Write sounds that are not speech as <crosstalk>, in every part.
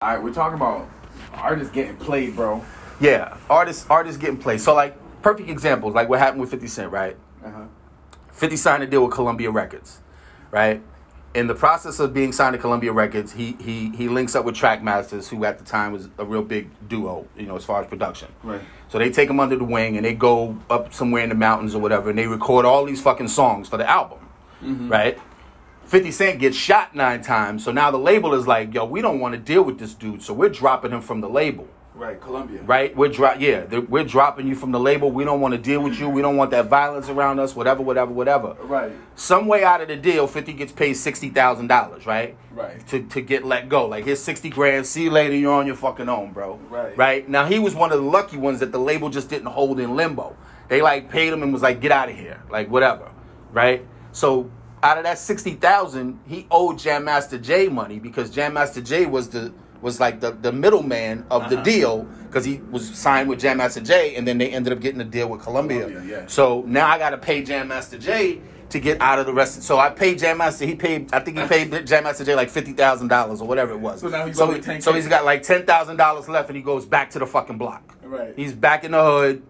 All right, we're talking about artists getting played, bro. Yeah, artists artists getting played. So like perfect examples, like what happened with 50 Cent, right? Uh-huh. 50 signed a deal with Columbia Records, right? In the process of being signed to Columbia Records, he he he links up with Trackmasters, who at the time was a real big duo, you know, as far as production. Right. So they take him under the wing and they go up somewhere in the mountains or whatever, and they record all these fucking songs for the album, right? 50 Cent gets shot nine times, so now the label is like, yo, we don't want to deal with this dude, so we're dropping him from the label Right, Columbia. right? We're drop, yeah, we're dropping you from the label. We don't want to deal with you. We don't want that violence around us. Whatever, whatever, whatever. Right. Some way out of the deal, Fifty gets paid sixty thousand dollars, right? Right. To to get let go. Like here's sixty grand. See you later. You're on your fucking own, bro. Right. Right. Now he was one of the lucky ones that the label just didn't hold in limbo. They like paid him and was like, get out of here, like whatever, right? So out of that sixty thousand, he owed Jam Master Jay money because Jam Master Jay was the was like the the middleman of the Uh-huh. deal because he was signed with Jam Master Jay and then they ended up getting a deal with Columbia. Columbia, yeah. So now I got to pay Jam Master Jay to get out of the rest. So I paid Jam Master. He paid. I think he paid <laughs> Jam Master Jay like fifty thousand dollars or whatever it was. So now he's so, he, so he's got like ten thousand dollars left, and he goes back to the fucking block. Right. He's back in the hood.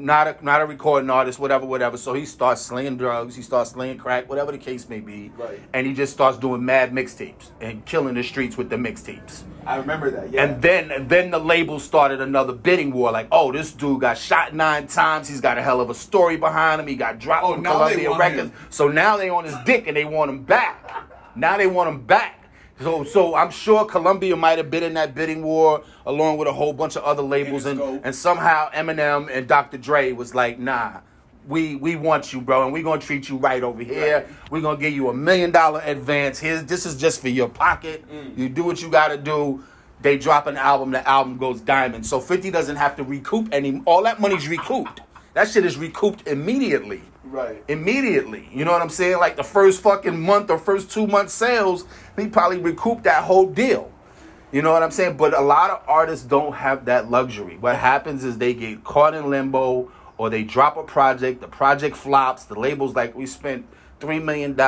Not a not a recording artist, whatever, whatever. So he starts slinging drugs. He starts slinging crack, whatever the case may be. Right. And he just starts doing mad mixtapes and killing the streets with the mixtapes. I remember that. Yeah. And then and then the label started another bidding war. Like, oh, this dude got shot nine times. He's got a hell of a story behind him. He got dropped Oh, from Columbia Records. him. So now they on his dick and they want him back. Now they want him back. So so I'm sure Columbia might have been in that bidding war along with a whole bunch of other labels and, and somehow Eminem and Dr. Dre was like, nah. We, we want you, bro, and we're gonna treat you right over here. Right. We're gonna give you a million dollar advance. Here's this is just for your pocket. Mm. You do what you gotta do. They drop an album, the album goes diamond. So 50 doesn't have to recoup any all that money's recouped. That shit is recouped immediately. Right. Immediately. You know what I'm saying? Like the first fucking month or first two months sales, he probably recouped that whole deal. You know what I'm saying? But a lot of artists don't have that luxury. What happens is they get caught in limbo or they drop a project, the project flops, the label's like, we spent $3 million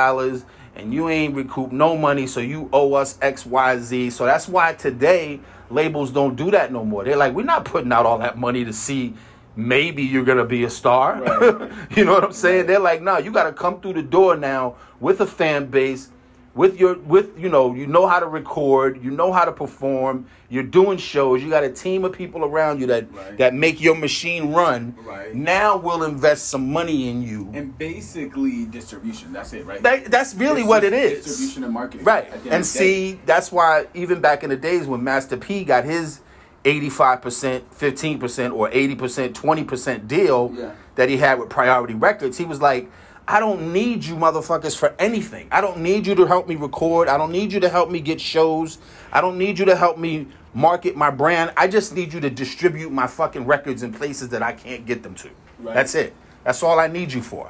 and you ain't recouped no money, so you owe us X, Y, Z. So that's why today labels don't do that no more. They're like, we're not putting out all that money to see maybe you're gonna be a star. Right. <laughs> you know what I'm saying? They're like, no, you gotta come through the door now with a fan base, with your with you know, you know how to record, you know how to perform, you're doing shows, you got a team of people around you that Right. that make your machine run. Right. Now we'll invest some money in you. And basically distribution. That's it, right? That, that's really It's what it is. Distribution and marketing. Right. at the end And of the day. see, that's why even back in the days when Master P got his 85%, 15%, or 80%, 20% deal Yeah. that he had with Priority Records, he was like, I don't need you motherfuckers for anything. I don't need you to help me record. I don't need you to help me get shows. I don't need you to help me market my brand. I just need you to distribute my fucking records in places that I can't get them to. Right. That's it. That's all I need you for.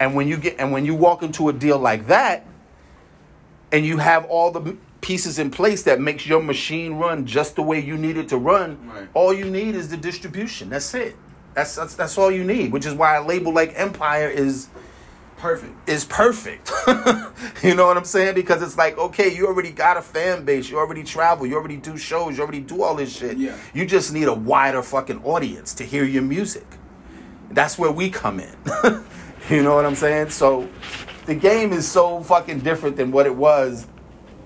And when you get and when you walk into a deal like that, and you have all the pieces in place that makes your machine run just the way you need it to run, Right. all you need is the distribution. That's it. That's, that's that's all you need. Which is why a label like Empire is perfect. is perfect. <laughs> you know what I'm saying? Because it's like, okay, you already got a fan base, you already travel, you already do shows, you already do all this shit. Yeah. You just need a wider fucking audience to hear your music. That's where we come in. <laughs> you know what I'm saying? So the game is so fucking different than what it was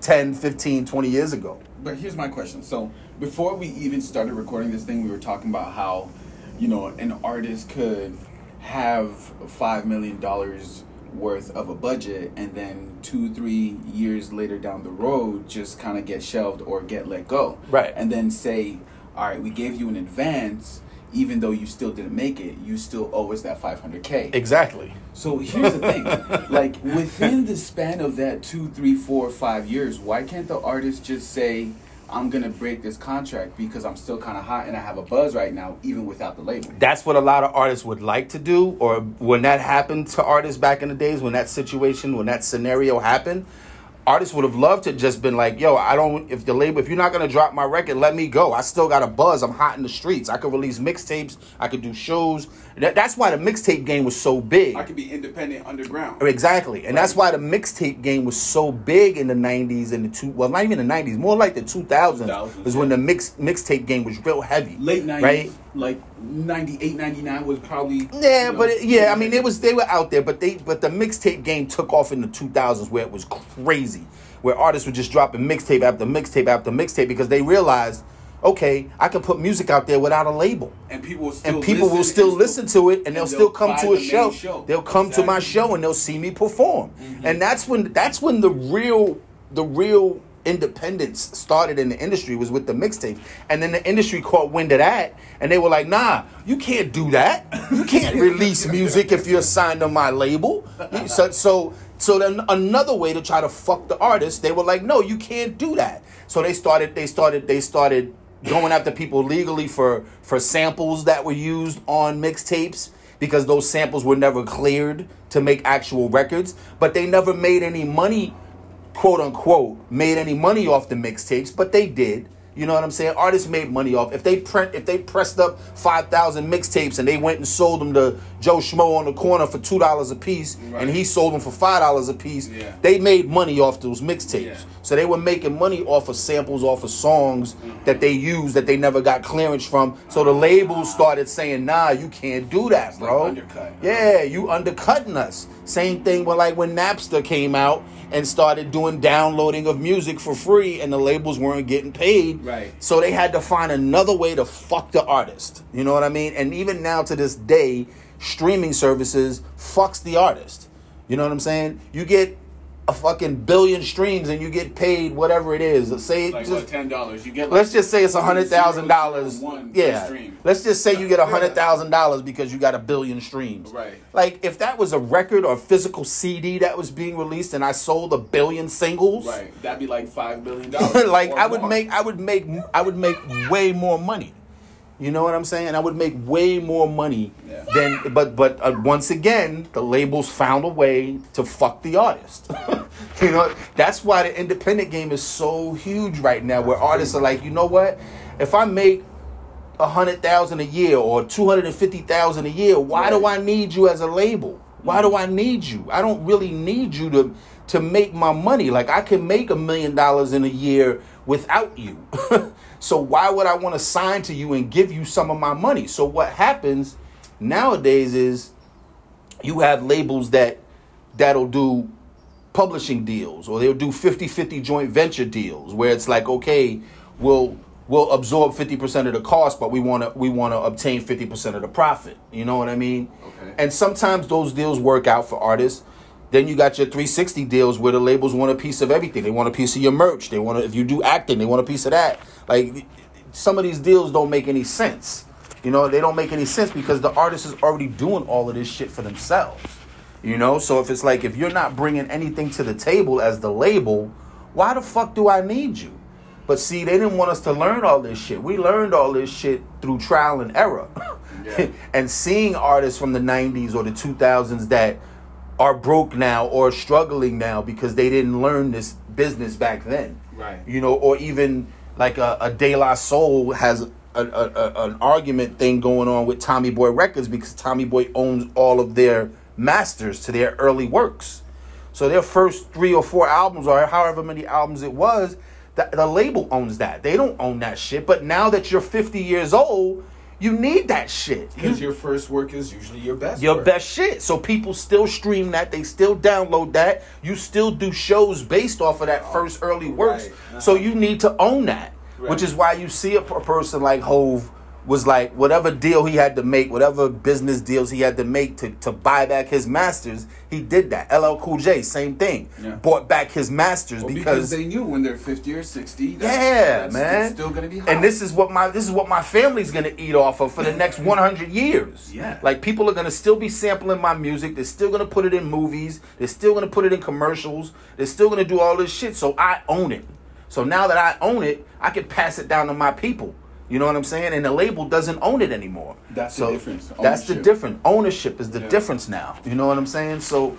10, 15, 20 years ago. But here's my question. So before we even started recording this thing, we were talking about how, you know, an artist could have five million dollars worth of a budget and then two, three years later down the road just kind of get shelved or get let go. Right. And then say, all right, we gave you an advance. Even though you still didn't make it, you still owe us that 500k. Exactly. So here's the thing, <laughs> like within the span of that two, three, four, five years, why can't the artist just say, "I'm gonna break this contract because I'm still kind of hot and I have a buzz right now, even without the label"? That's what a lot of artists would like to do, or when that happened to artists back in the days, when that situation, when that scenario happened, artists would have loved to just been like, yo, I don't if the label if you're not gonna drop my record, let me go. I still got a buzz. I'm hot in the streets. I could release mixtapes. I could do shows. That, that's why the mixtape game was so big. I could be independent underground. Exactly, and that's why the mixtape game was so big in the '90s and the two. Well, not even the '90s, more like the 2000s, 2000s, was when the mix mixtape game was real heavy. Late 90s, right? Like 98, 99 was probably. Yeah, you know, but it, yeah, I mean, it was they were out there, but they but the mixtape game took off in the 2000s where it was crazy, where artists were just dropping mixtape after mixtape after mixtape because they realized, okay, I can put music out there without a label. And people will still and people will listen still and listen to it, and, and they'll, they'll still come to a show. show. They'll come to my show and they'll see me perform, mm-hmm. and that's when that's when the real the real independence started in the industry was with the mixtape, and then the industry caught wind of that, and they were like, "Nah, you can't do that. You can't <laughs> release music if you're signed to my label." So so. So then another way to try to fuck the artist, they were like, "No, you can't do that." So they started, they started, they started going after people legally for for samples that were used on mixtapes because those samples were never cleared to make actual records but they never made any money quote unquote made any money off the mixtapes but they did you know what I'm saying? Artists made money off if they print if they pressed up five thousand mixtapes and they went and sold them to Joe Schmo on the corner for two dollars a piece Right. and he sold them for five dollars a piece. Yeah. They made money off those mixtapes. Yeah. So they were making money off of samples, off of songs that they used that they never got clearance from. So the labels started saying, "Nah, you can't do that, like bro. undercut. Yeah, you undercutting us." Same thing with like when Napster came out and started doing downloading of music for free, and the labels weren't getting paid. Right. So they had to find another way to fuck the artist. You know what I mean? And even now to this day, streaming services fucks the artist. You know what I'm saying? You get a fucking billion streams and you get paid whatever it is. Say Like just, what, ten dollars? You get. Like let's just say it's a hundred thousand dollars. 0.001 per Yeah. stream. Let's just say you get a hundred thousand dollars because you got a billion streams. Right. Like if that was a record or a physical CD that was being released and I sold a billion singles. Right, that'd be like five billion <laughs> dollars. like I would more. make I would make I would make way more money. You know what I'm saying? I would make way more money Yeah. than but but uh, once again the labels found a way to fuck the artist. <laughs> <laughs> you know that's why the independent game is so huge right now where artists are like, "You know what? If I make a hundred thousand a year or two hundred and fifty thousand a year. Why do I need you as a label? Why do mm-hmm. I need you? I don't really need you to to make my money. Like I can make a million dollars in a year without you. <laughs> so why would I want to sign to you and give you some of my money? So what happens nowadays is you have labels that that'll do publishing deals or they'll do 50-50 joint venture deals where it's like okay we'll we'll absorb 50% of the cost but we want to we want to obtain 50% of the profit. You know what i mean? Okay. and sometimes those deals work out for artists. Then you got your 360 deals where the labels want a piece of everything. They want a piece of your merch. They want to if you do acting they want a piece of that. Like some of these deals don't make any sense. You know they don't make any sense because the artist is already doing all of this shit for themselves you know, so if it's like if you're not bringing anything to the table as the label, why the fuck do I need you? But see, they didn't want us to learn all this shit. We learned all this shit through trial and error. Yeah. <laughs> and seeing artists from the 90s or the 2000s that are broke now or struggling now because they didn't learn this business back then. Right. You know, or even like a, a De La Soul has a, a, a, an argument thing going on with Tommy Boy Records because Tommy Boy owns all of their masters to their early works. So their first three or four albums, or however many albums it was, the, the label owns that. They don't own that shit. But now that you're 50 years old, you need that shit. Because your first work is usually your best. Your work. best shit. So people still stream that. They still download that. You still do shows based off of that first early works. right. Uh-huh. So you need to own that. Right. Which is why you see a, per- person like Hove was like whatever deal he had to make, whatever business deals he had to make to, to buy back his masters, he did that. LL Cool J, same thing. Yeah. Bought back his masters Well, because, because they knew when they're fifty or sixty. That's, yeah, that's man. Still gonna be hot. And this is what my this is what my family's gonna eat off of for the next <laughs> 100 years. Yeah. Like people are gonna still be sampling my music. They're still gonna put it in movies. They're still gonna put it in commercials. They're still gonna do all this shit. So I own it. So now that I own it, I can pass it down to my people. You know what I'm saying? And the label doesn't own it anymore. That's the so difference. That's the Ownership. difference. Ownership is the Yeah. difference now. You know what I'm saying? So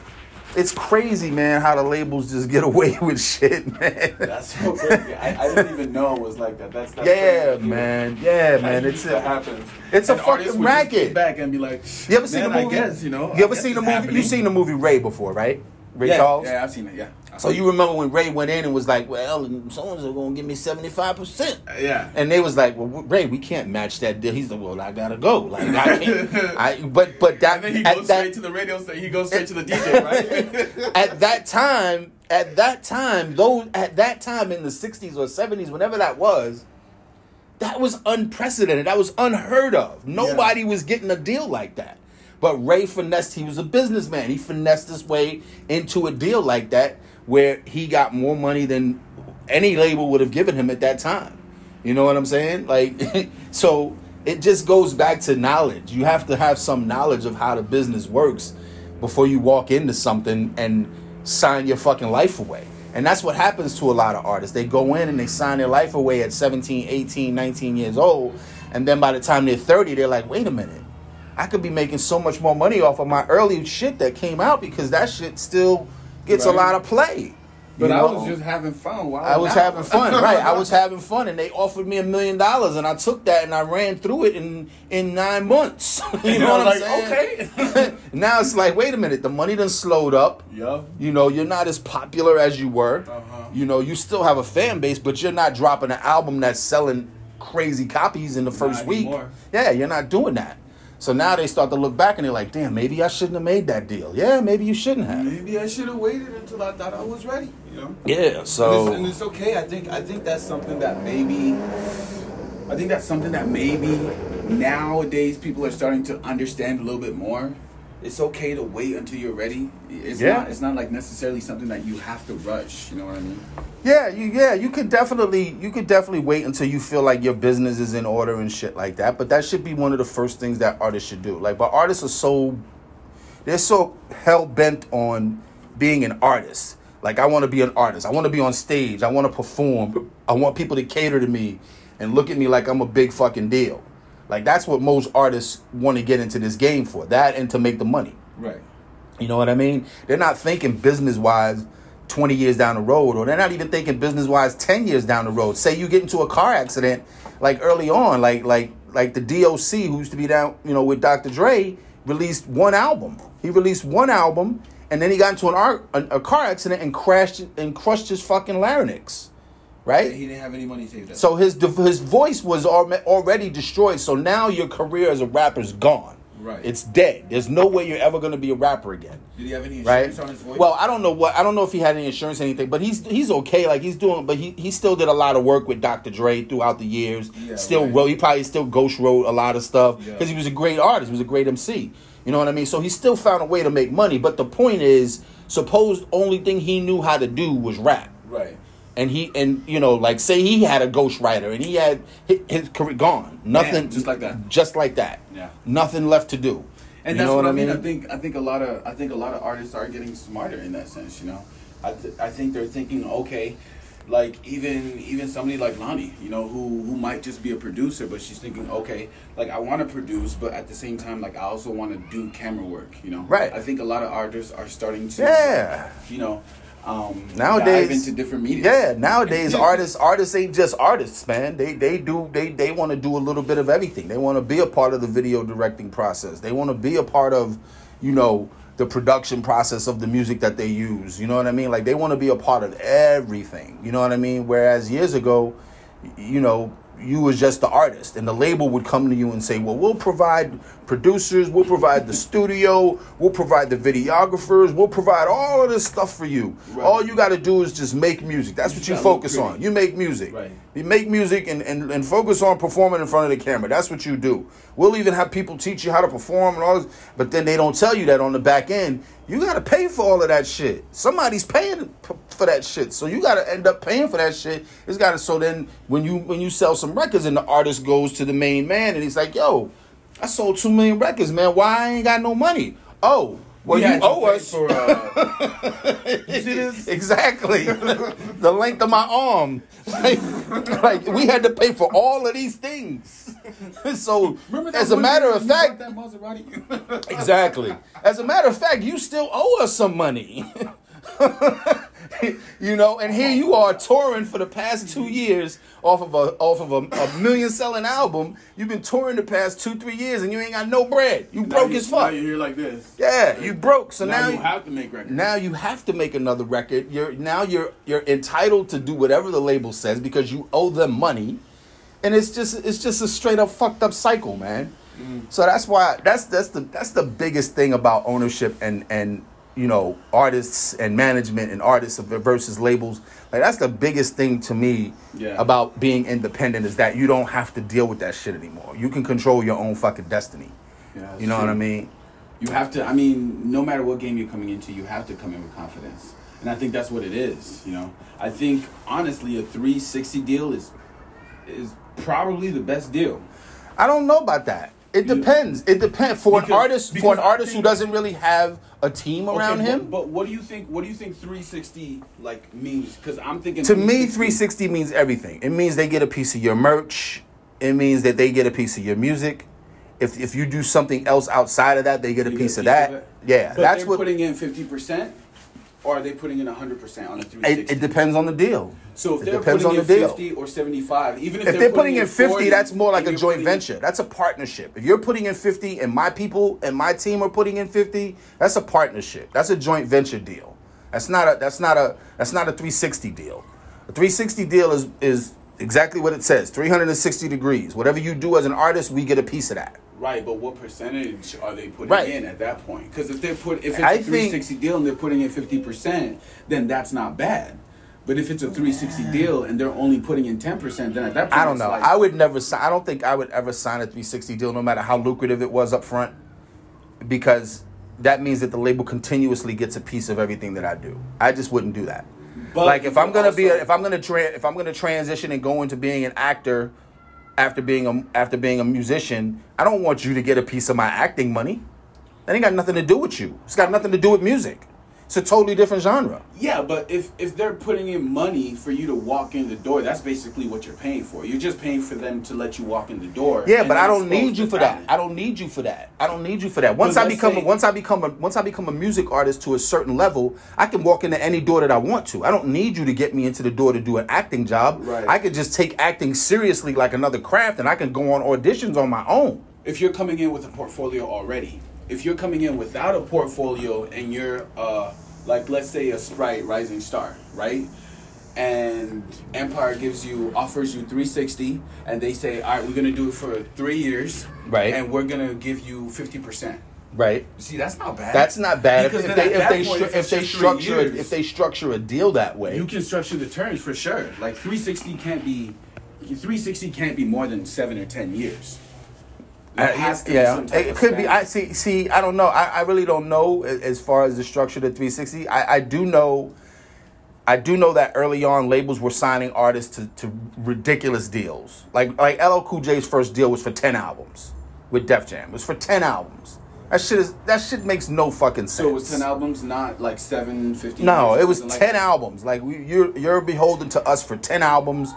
it's crazy, man, how the labels just get <laughs> away with shit, man. That's so crazy. I, I didn't even know it was like that. That's, that's yeah, crazy. man. Yeah, That man. It's to a, happen. it's a And artists fucking racket. back and be like, You ever seen the movie? I guess, you know. You ever seen the movie? happening." You seen the movie Ray before, right? Ray yeah, Charles. Yeah, I've seen it. Yeah. So you remember when Ray went in and was like, "Well, someone's gonna give me seventy five percent," Yeah. and they was like, "Well, Ray, we can't match that deal." He's like, "Well, I gotta go." Like, I can't. <laughs> I but but that And then he goes that- straight to the radio station. He goes straight to the DJ, right? <laughs> at that time, at that time, those at that time in the '60s or '70s, whenever that was, that was unprecedented. That was unheard of. Nobody was getting a deal like that. But Ray finessed. He was a businessman. He finessed his way into a deal like that, where he got more money than any label would have given him at that time. You know what I'm saying? Like, <laughs> so it just goes back to knowledge. You have to have some knowledge of how the business works before you walk into something and sign your fucking life away. And that's what happens to a lot of artists. They go in and they sign their life away at 17, 18, 19 years old. And then by the time they're 30, they're like, wait a minute. I could be making so much more money off of my early shit that came out because that shit still gets a lot of play. but You I was just having fun. I was having fun, right? I was <laughs> having fun, and they offered me a million dollars, and I took that and I ran through it in in nine months. <laughs> you know what I'm like, saying? okay. <laughs> now it's like, wait a minute, the money done slowed up. Yeah. You know, you're not as popular as you were. Uh-huh. You know, you still have a fan base, but you're not dropping an album that's selling crazy copies in the first week. Yeah, you're not doing that. So now they start to look back and they're like, damn, maybe I shouldn't have made that deal. Yeah, maybe you shouldn't have. Maybe I should have waited until I thought I was ready. You know. Yeah, And it's, so and it's okay. I think I think that's something that maybe I think that's something that maybe nowadays people are starting to understand a little bit more. It's okay to wait until you're ready. It's Yeah. not it's not like necessarily something that you have to rush, you know what I mean? Yeah, you yeah, you could definitely you could definitely wait until you feel like your business is in order and shit like that. But that should be one of the first things that artists should do. Like, but artists are so they're so hell bent on being an artist. Like, I want to be an artist. I want to be on stage. I want to perform. I want people to cater to me and look at me like I'm a big fucking deal. Like that's what most artists want to get into this game for. That and to make the money. Right. You know what I mean? They're not thinking business wise 20 years down the road, or they're not even thinking business wise 10 years down the road. Say you get into a car accident like early on, like like like the DOC who used to be down, you know, with Dr. Dre, released one album. He released one album and then he got into an ar- a, a car accident and crashed and crushed his fucking larynx. Right? He didn't have any money saved up. So his his voice was already destroyed. So now your career as a rapper is gone. Right. It's dead. There's no way you're ever going to be a rapper again. Did he have any Right. insurance on his voice? Well, I don't know what I don't know if he had any insurance or anything, but he's he's okay. Like he's doing, but he he still did a lot of work with Dr. Dre throughout the years. Yeah, still right. wrote. He probably still ghost wrote a lot of stuff Yeah. because he was a great artist. He was a great MC. You know what I mean? So he still found a way to make money. But the point is, supposed only thing he knew how to do was rap right. And he and you know like say he had a ghostwriter and he had his, his career gone nothing just like that. just like that Yeah. nothing left to do And You that's know what, I mean. I think I think a lot of I think a lot of artists are getting smarter in that sense. You know, I th- I think they're thinking okay, like even even somebody like Lonnie, you know, who who might just be a producer, but she's thinking okay, like I want to produce, but at the same time, like I also want to do camera work. You know, Right. I think a lot of artists are starting to Yeah. you know, um, Nowadays- into different media. yeah nowadays <laughs> artists artists ain't just artists man. They they do they they want to do a little bit of everything. They want to be a part of the video directing process. They want to be a part of you know the production process of the music that they use. You know what i mean? Like they want to be a part of everything. You know what i mean? Whereas years ago you know you was just the artist and the label would come to you and say well we'll provide producers we'll provide the studio we'll provide the videographers we'll provide all of this stuff for you. Right. all you got to do is just make music. That's You what you focus on. You make music. Right. you make music and, and, and focus on performing in front of the camera. That's what you do. We'll even have people teach you how to perform and all this but then they don't tell you that on the back end you got to pay for all of that shit. Somebody's paying for that shit. So you got to end up paying for that shit. It's got to so then when you when you sell some records and the artist goes to the main man and he's like yo i sold two million records man. Why i ain't got no money? Oh Well, We you owe us. for. Uh, <laughs> you see this? exactly. <laughs> the length of my arm. Like, like, we had to pay for all of these things. <laughs> so, as a matter of fact, that Maserati? exactly. As a matter of fact, you still owe us some money. <laughs> you know, and here you are touring for the past two years off of a off of a, a million selling album. You've been touring the past two three years, and you ain't got no bread. You Now broke you- as Now fuck. you're here like this. Yeah, you broke. So now, now, you have to make records. now you have to make another record. You're now you're you're entitled to do whatever the label says because you owe them money, and it's just it's just a straight up fucked up cycle, man. Mm. So that's why that's that's the that's the biggest thing about ownership and and you know artists and management and artists versus labels. Like that's the biggest thing to me Yeah. about being independent is that you don't have to deal with that shit anymore. You can control your own fucking destiny. Yeah, You know what. I mean? You have to. I mean, no matter what game you're coming into, you have to come in with confidence, and I think that's what it is. You know, I think honestly, a 360 deal is is probably the best deal. I don't know about that. It depends. It depends for an artist. For an artist who doesn't really have a team around Okay, him. But, but what do you think? What do you think 360 like means? Because I'm thinking to me, 360 means everything. It means they get a piece of your merch. It means that they get a piece of your music. If if you do something else outside of that, they get a piece, get of a that. it? Yeah, But that's they're what. putting in 50 percent, or are they putting in 100 percent on a 360? It, it depends on the deal. so if it they're putting in the deal. 50 or 75, even if, If they're putting in 50, 40, that's more like a joint putting in- venture. That's a partnership. If you're putting in 50 and my people and my team are putting in 50, that's a partnership. That's a joint venture deal. That's not a that's not a that's not a 360 deal. A 360 deal is is exactly what it says, 360 degrees. Whatever you do as an artist, we get a piece of that. Right, but what percentage are they putting Right. in at that point? Because if they're put if it's I a three sixty deal and they're putting in 50 percent, then that's not bad. But if it's a 360 deal and they're only putting in 10 percent, then at that point I don't know. Like, I would never sign. I don't think I would ever sign a 360 deal, no matter how lucrative it was up front, because that means that the label continuously gets a piece of everything that I do. I just wouldn't do that. But like if I'm gonna be, a, if I'm gonna tra- if I'm gonna transition and go into being an actor after being a after being a musician, I don't want you to get a piece of my acting money. That ain't got nothing to do with you. It's got nothing to do with music. It's a totally different genre. Yeah, but if if they're putting in money for you to walk in the door, that's basically what you're paying for. You're just paying for them to let you walk in the door. Yeah, but I don't need you for that. I don't need you for that. I don't need you for that. Once I become a, say- once I become a once I become a music artist to a certain level, I can walk into any door that I want to. I don't need you to get me into the door to do an acting job. Right. I could just take acting seriously like another craft, and I can go on auditions on my own. if you're coming in with a portfolio already, if you're coming in without a portfolio and you're uh like let's say a Sprite Rising Star, right? And Empire gives you offers you 360 and they say, "All right, we're going to do it for 3 years." Right. And we're going to give you 50%. Right. See, that's not bad. That's not bad. If, Because if then they if they point, stru- if if they structure years- if they structure a deal that way, you can structure the terms for sure. Like 360 can't be 360 can't be more than 7 or 10 years. There has to be yeah, it could be. I see. See, I don't know. I, I really don't know as far as the structure of the 360. I, I do know. I do know that early on labels were signing artists to, to ridiculous deals. Like like LL Cool J's first deal was for ten albums with Def Jam. It was for ten albums. That shit is that shit makes no fucking sense. So it was 10 albums, not like 7, 50 No, it was ten like albums. Like we, you're you're beholden to us for ten albums.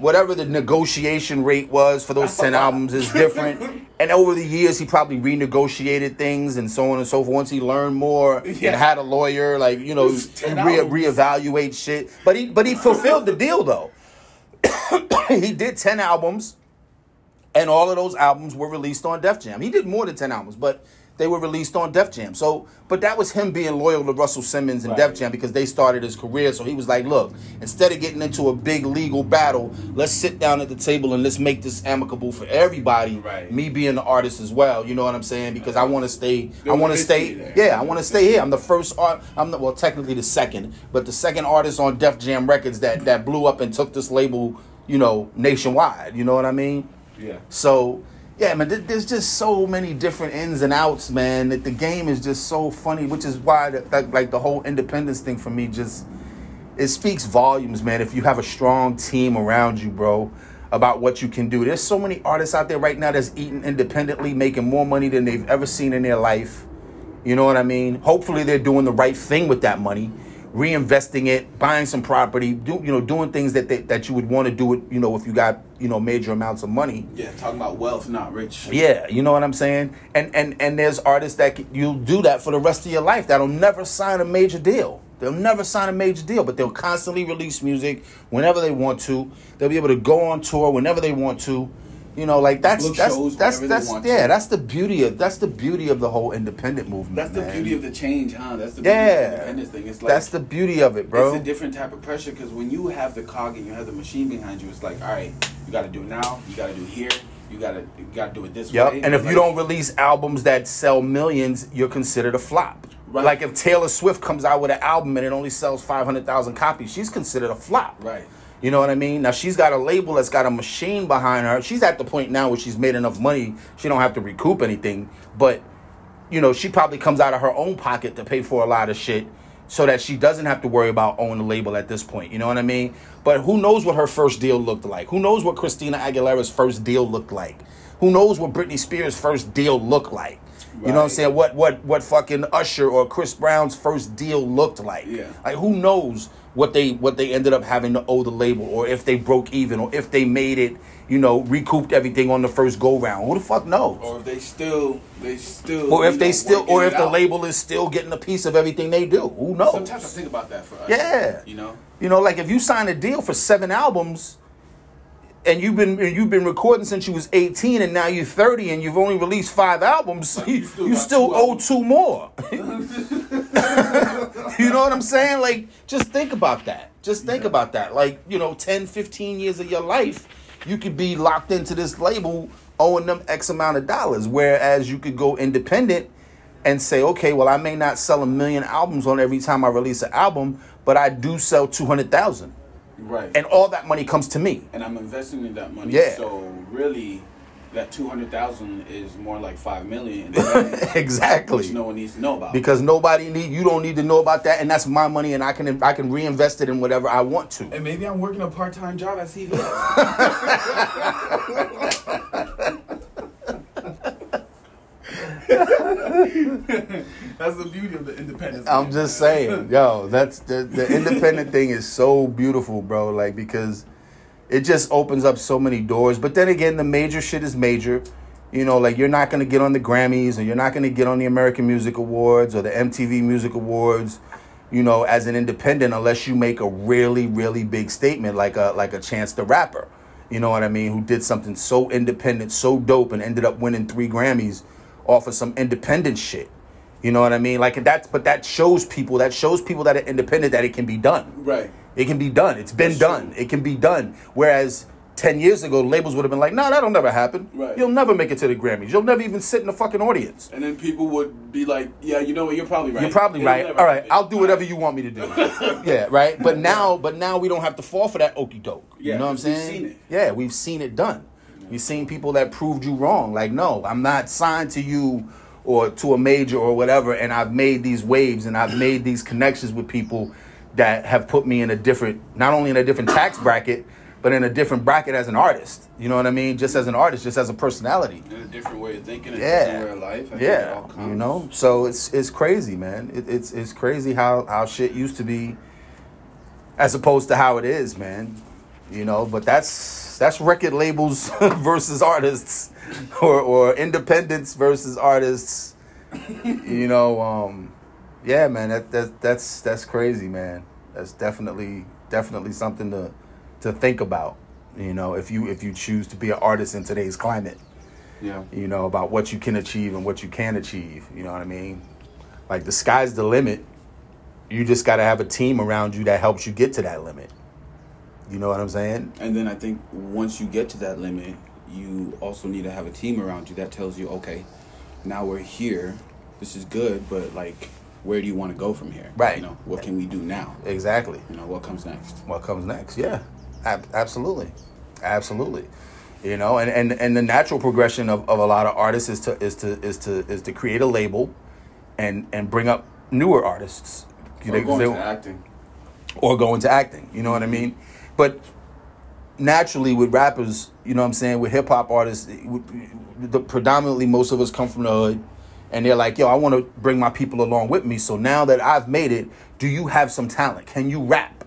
Whatever the negotiation rate was for those ten albums is different. <laughs> and over the years, he probably renegotiated things and so on and so forth. Once he learned more Yeah. and had a lawyer, like you know, re- reevaluate shit. But he but he fulfilled the deal though. <coughs> he did ten albums, and all of those albums were released on Def Jam. He did more than ten albums, but they were released on Def Jam. So, but that was him being loyal to Russell Simmons and Def Jam because they started his career. So he was like, "Look, instead of getting into a big legal battle, let's sit down at the table and let's make this amicable for everybody. Right. Me being the artist as well. You know what I'm saying? Because I want to stay. I want to stay. there. Yeah, I want to stay here. I'm the first art. I'm the, well, technically the second, but the second artist on Def Jam Records that that blew up and took this label. You know, nationwide. You know what I mean? Yeah. So yeah, man, there's just so many different ins and outs, man. That the game is just so funny, which is why that, like the whole independence thing for me just it speaks volumes, man. If you have a strong team around you, bro, about what you can do. There's so many artists out there right now that's eating independently, making more money than they've ever seen in their life, You know what I mean? Hopefully they're doing the right thing with that money, reinvesting it, buying some property, do you know, doing things that they, that you would want to do it, you know, if you got, you know, major amounts of money. Yeah, talking about wealth, not rich. Yeah, you know what I'm saying? And and and there's artists that c- you'll do that for the rest of your life that'll never sign a major deal. They'll never sign a major deal, but they'll constantly release music whenever they want to. They'll be able to go on tour whenever they want to. You know, like that's that's shows that's that's want yeah, to. that's the beauty of that's the beauty of the whole independent movement. That's the man. beauty of the change, huh? That's the beauty of the yeah. independence thing. It's like that's the beauty of it, bro. It's a different type of pressure because when you have the cog and you have the machine behind you, it's like, all right, you got to do it now. You got to do it here. You got to you got to do it this Yep. way. And if Like, you don't release albums that sell millions, you're considered a flop. Right. Like if Taylor Swift comes out with an album and it only sells 500,000 copies, she's considered a flop. right, You know what I mean? Now she's got a label that's got a machine behind her. She's at the point now where she's made enough money, she don't have to recoup anything, but you know, she probably comes out of her own pocket to pay for a lot of shit so that she doesn't have to worry about owning a label at this point. You know what I mean? But who knows what her first deal looked like? Who knows what Christina Aguilera's first deal looked like? Who knows what Britney Spears' first deal looked like? You know what I'm saying? What what what fucking Usher or Chris Brown's first deal looked like? Yeah. Like who knows what they what they ended up having to owe the label, or if they broke even, or if they made it, you know, recouped everything on the first go round. Who the fuck knows? or if they still they still Or if they still, or if the out. label is still getting a piece of everything they do. Who knows? Sometimes I think about that for us. Yeah. you know. You know, like if you sign a deal for seven albums, and you've been and you've been recording since you was eighteen, and now you're thirty, and you've only released five albums, you, still you still two owe albums. two more. <laughs> <laughs> you know what I'm saying? Like, just think about that. Just think about that. Like, you know, 10, 15 years of your life, you could be locked into this label owing them X amount of dollars. Whereas you could go independent and say, okay, well, I may not sell a million albums on every time I release an album, but I do sell 200,000. Right. And all that money comes to me. and I'm investing in that money. Yeah. So really, that two hundred thousand is more like five million. <laughs> in exactly. Which no one needs to know about. Because nobody need you don't need to know about that, and that's my money, and I can I can reinvest it in whatever I want to. and maybe I'm working a part time job at CVS. <laughs> <laughs> That's the beauty of the independence. I'm man. just saying, <laughs> yo, that's the the independent thing is so beautiful, bro. Like because it just opens up so many doors. But then again, the major shit is major. You know, like you're not gonna get on the Grammys, or you're not gonna get on the American Music Awards or the MTV Music Awards. You know, as an independent, unless you make a really, really big statement, like a like a Chance the Rapper. You know what I mean? Who did something so independent, so dope, and ended up winning three Grammys off of some independent shit. You know what I mean? Like that's but that shows people that shows people that are independent that it can be done. right. It can be done. It's been That's done. true. It can be done. Whereas ten years ago, labels would have been like, "No, that'll never happen. Right. You'll never make it to the Grammys. You'll never even sit in the fucking audience. And then people would be like, "Yeah, you know what? You're probably right. You're probably It'll right. All right, happen." I'll do whatever you want me to do. <laughs> yeah, right. But now, but now we don't have to fall for that okey doke. Yeah, you know what I'm we've saying? seen it. Yeah, we've seen it done. We've seen people that proved you wrong. Like, no, I'm not signed to you or to a major or whatever, and I've made these waves and I've made these connections with people that have put me in a different, not only in a different tax bracket, but in a different bracket as an artist. You know what I mean? Just as an artist, just as a personality. In a different way of thinking, a Yeah. different way of life. I Yeah, you know. So it's it's crazy, man. It, it's it's crazy how how shit used to be, as opposed to how it is, man. You know, but that's that's record labels <laughs> versus artists, <laughs> or or independents versus artists. You know, um, yeah, man. That that that's that's crazy, man. That's definitely definitely something to to think about. You know, if you if you choose to be an artist in today's climate Yeah. you know, about what you can achieve and what you can achieve. You know what I mean? Like the sky's the limit. You just got to have a team around you that helps you get to that limit. You know what I'm saying? And then I think once you get to that limit, you also need to have a team around you that tells you, okay, now we're here. This is good, but like, where do you want to go from here? Right. You know, what can we do now? Exactly. You know, what comes next? What comes next? Yeah, Ab- absolutely, absolutely. You know, and, and, and the natural progression of, of a lot of artists is to is to is to is to create a label, and and bring up newer artists. You Or know, 'cause going they- to acting. or go into acting. You know what I mean? But naturally, with rappers, you know what I'm saying, with hip hop artists, the, predominantly most of us come from the hood. and they're like, "Yo, I want to bring my people along with me." So now that I've made it, do you have some talent? Can you rap?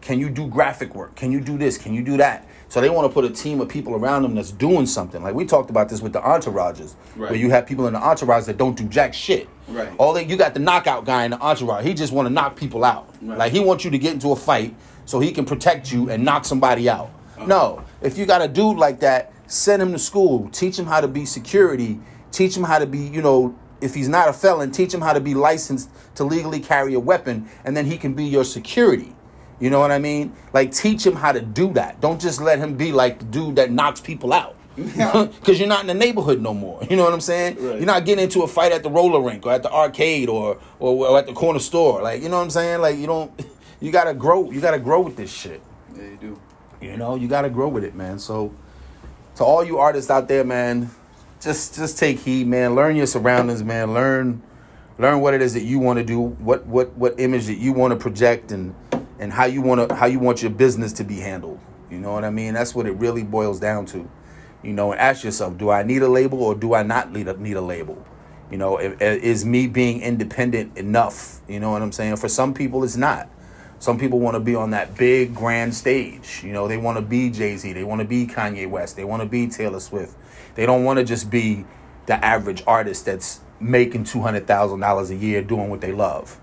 Can you do graphic work? Can you do this? Can you do that? So they want to put a team of people around them that's doing something. Like we talked about this with the entourages, Right. where you have people in the entourage that don't do jack shit. Right. All they you got the knockout guy in the entourage. He just want to knock people out. Right. Like he wants you to get into a fight so he can protect you and knock somebody out. Uh-huh. No, if you got a dude like that, send him to school. Teach him how to be security. Teach him how to be, you know, if he's not a felon, teach him how to be licensed to legally carry a weapon, and then he can be your security. You know what I mean? Like teach him how to do that. Don't just let him be like the dude that knocks people out. <laughs> Because <laughs> you're not in the neighborhood no more. You know what I'm saying? Right. You're not getting into a fight at the roller rink or at the arcade or, or or at the corner store. Like you know what I'm saying? Like you don't. You gotta grow. You gotta grow with this shit. Yeah, you do. You know, you got to grow with it, man. So, to all you artists out there, man, just just take heed, man. Learn your surroundings, man. Learn learn what it is that you want to do, what what what image that you want to project, and and how you want to how you want your business to be handled. You know what I mean? That's what it really boils down to. You know, and ask yourself, do I need a label or do I not need a, need a label? You know, is me being independent enough? You know what I'm saying? For some people, it's not. Some people want to be on that big grand stage. You know, they want to be Jay Z, they want to be Kanye West, they want to be Taylor Swift. They don't want to just be the average artist that's making two hundred thousand dollars a year doing what they love.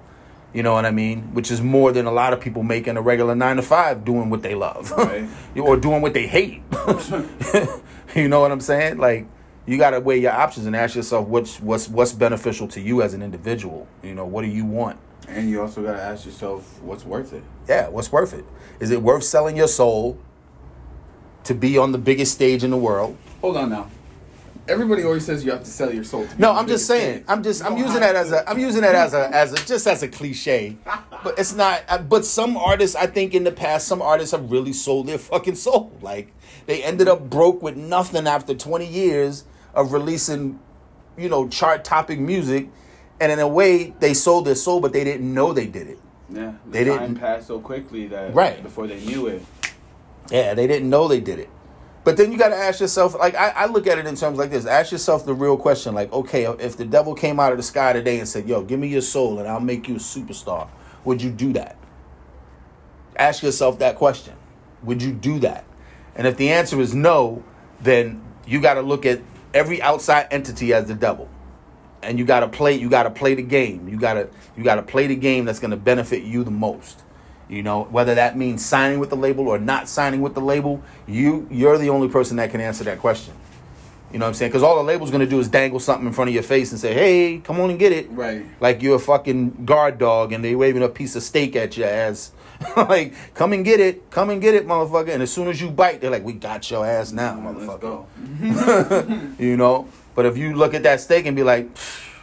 You know what I mean? Which is more than a lot of people making a regular nine to five doing what they love, Right. <laughs> or doing what they hate. <laughs> you know what I'm saying? Like you got to weigh your options and ask yourself what's what's what's beneficial to you as an individual. You know, what do you want? And you also gotta ask yourself what's worth it. Yeah, what's worth it? Is it worth selling your soul to be on the biggest stage in the world? Hold on now. Everybody always says you have to sell your soul. To No, on I'm just saying. stage. I'm just I'm using that as a I'm using that as a as a just as a cliche. But it's not uh, but some artists I think in the past some artists have really sold their fucking soul. Like they ended up broke with nothing after 20 years of releasing you know chart topic music and in a way they sold their soul but they didn't know they did it. Yeah, the They time didn't- passed so quickly that Right. before they knew it. Yeah, they didn't know they did it. But then you got to ask yourself, like, I, I look at it in terms like this. Ask yourself the real question, like, okay, if the devil came out of the sky today and said, yo, give me your soul and I'll make you a superstar, would you do that? Ask yourself that question. Would you do that? And if the answer is no, then you got to look at every outside entity as the devil. And you got to play you got to play the game. You got to you got to play the game that's going to benefit you the most. You know, whether that means signing with the label or not signing with the label, you you're the only person that can answer that question. You know what I'm saying? Because all the label's gonna do is dangle something in front of your face and say, "Hey, come on and get it." Right. Like you're a fucking guard dog, and they waving a piece of steak at your ass. <laughs> like, come and get it, come and get it, motherfucker. And as soon as you bite, they're like, "We got your ass now, Let's motherfucker." go. <laughs> You know. But if you look at that steak and be like,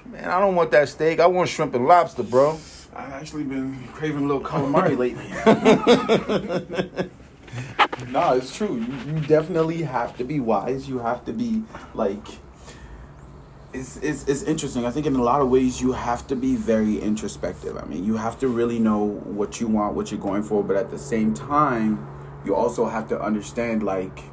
"Man, I don't want that steak. I want shrimp and lobster, bro." I've actually been craving a little calamari lately. <laughs> no, it's true. You, you definitely have to be wise. You have to be like. It's, it's, it's interesting. I think in a lot of ways you have to be very introspective. I mean, you have to really know what you want, what you're going for, but at the same time, you also have to understand like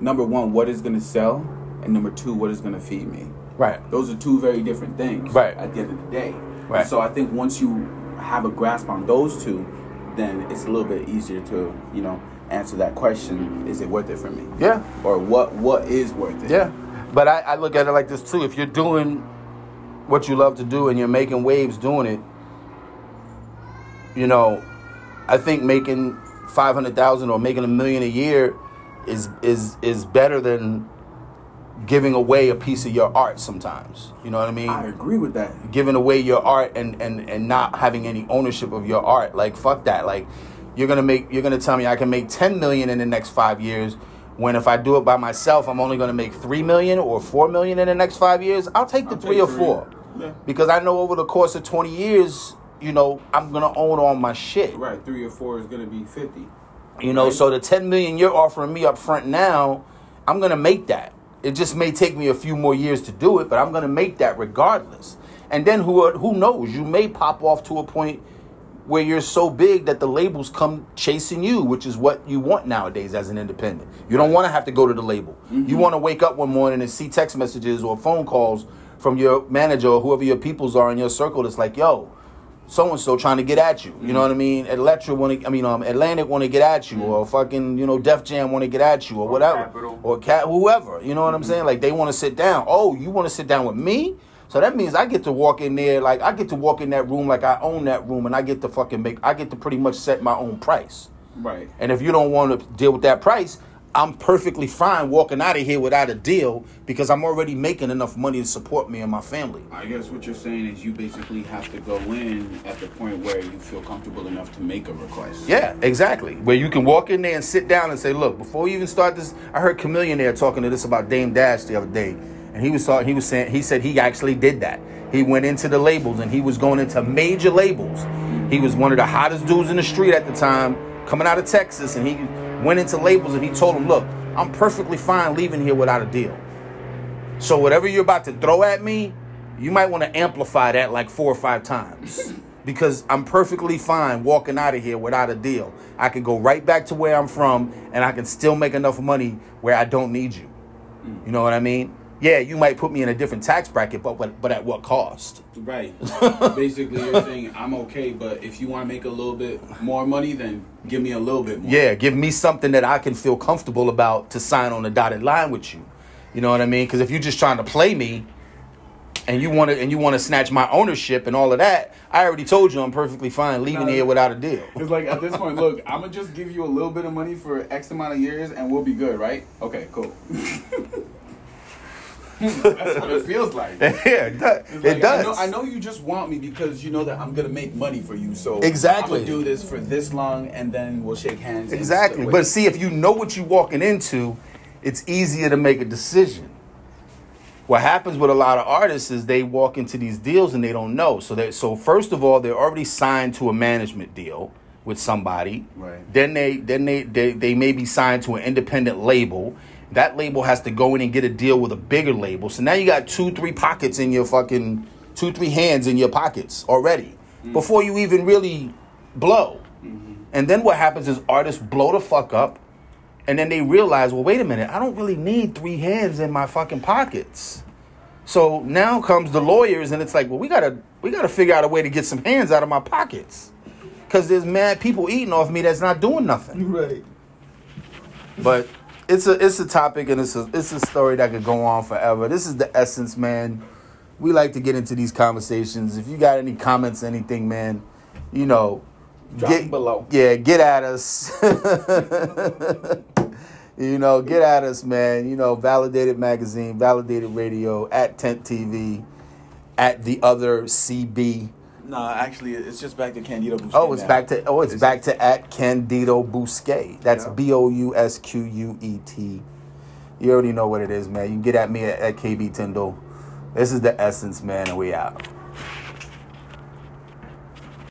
number one, what is gonna sell, and number two, what is gonna feed me. Right. Those are two very different things. Right. At the end of the day. Right. So I think once you have a grasp on those two, then it's a little bit easier to, you know, answer that question: Is it worth it for me? Yeah. Or what? What is worth it? Yeah. But I, I look at it like this too. If you're doing what you love to do and you're making waves doing it, you know, I think making five hundred thousand or making a million a year is is is better than giving away a piece of your art sometimes. You know what I mean? I agree with that. giving away your art and, and and not having any ownership of your art like fuck that like you're gonna make you're gonna tell me i can make 10 million in the next five years when if i do it by myself i'm only gonna make 3 million or 4 million in the next five years i'll take the I'll three take or three. four Yeah. because i know over the course of 20 years you know i'm gonna own all my shit Right. Three or four is gonna be fifty. you know, Right. so the 10 million you're offering me up front now, I'm going to make that. It just may take me a few more years to do it, but I'm going to make that regardless. And then who who knows, you may pop off to a point where you're so big that the labels come chasing you, which is what you want nowadays as an independent. You don't want to have to go to the label. You mm-hmm. want to wake up one morning and see text messages or phone calls from your manager or whoever your peoples are in your circle that's like, yo, so and so trying to get at you. You know what I mm-hmm. mean? Elektra want to, I mean, um, Atlantic want to get at you, or mm-hmm. fucking, you know, Def Jam want to get at you, or, whatever, Capitol. or cat, whoever. You know what I'm mm-hmm. saying? Like they want to sit down. Oh, you want to sit down with me? So that means I get to walk in there, like I get to walk in that room like I own that room, and I get to fucking make, I get to pretty much set my own price. Right. And if you don't want to deal with that price, I'm perfectly fine walking out of here without a deal because I'm already making enough money to support me and my family. I guess what you're saying is you basically have to go in at the point where you feel comfortable enough to make a request. Yeah, exactly. Where you can walk in there and sit down and say, "Look, before you even start this, I heard Chamillionaire talking to this about Dame Dash the other day, and he was talking. He was saying he said he actually did that. He went into the labels and he was going into major labels. He was one of the hottest dudes in the street at the time, coming out of Texas, and he went into labels and he told them, "Look, I'm perfectly fine leaving here without a deal. So whatever you're about to throw at me, you might want to amplify that like four or five times." <laughs> Because I'm perfectly fine walking out of here without a deal. I can go right back to where I'm from and I can still make enough money where I don't need you. You know what I mean? Yeah, you might put me in a different tax bracket, but but, but at what cost? Right. <laughs> Basically, you're saying I'm okay, but if you want to make a little bit more money, then give me a little bit more. Yeah, give me something that I can feel comfortable about to sign on the dotted line with you. You know what I mean? Because if you're just trying to play me, and you want to and you want to snatch my ownership and all of that, I already told you I'm perfectly fine leaving here without a deal. It's like at this point, look, I'm gonna just give you a little bit of money for X amount of years, and we'll be good, right? Okay, cool. <laughs> That's what it feels like. <laughs> yeah, it does. It's It does. I know, I know you just want me because you know that I'm gonna make money for you. So Exactly. I'm gonna do this for this long, and then we'll shake hands. Exactly. But see, if you know what you're walking into, it's easier to make a decision. What happens with a lot of artists is they walk into these deals and they don't know. So they so first of all, they're already signed to a management deal with somebody. Right. Then they then they, they they may be signed to an independent label. That label has to go in and get a deal with a bigger label. So now you got two, three pockets in your fucking two, three hands in your pockets already mm-hmm. before you even really blow. Mm-hmm. And then what happens is artists blow the fuck up, and then they realize, well, wait a minute, I don't really need three hands in my fucking pockets. So now comes the lawyers, and it's like, well, we gotta we gotta figure out a way to get some hands out of my pockets, because there's mad people eating off me that's not doing nothing. right. But it's a it's a topic and it's a it's a story that could go on forever. This is the essence, man. We like to get into these conversations. If you got any comments, anything, man, you know, Drop them below. Yeah, get at us. <laughs> you know, get at us, man. You know, Validated Magazine, Validated Radio, at Tent TV, at the other CB. No, actually, it's just back to Candido. Oh, it's now. back to oh, it's, It's- back to at Candido Bousquet. That's Yeah. B O U S Q U E T. You already know what it is, man. You can get at me at, at KB Tindal. This is the essence, man, and we out.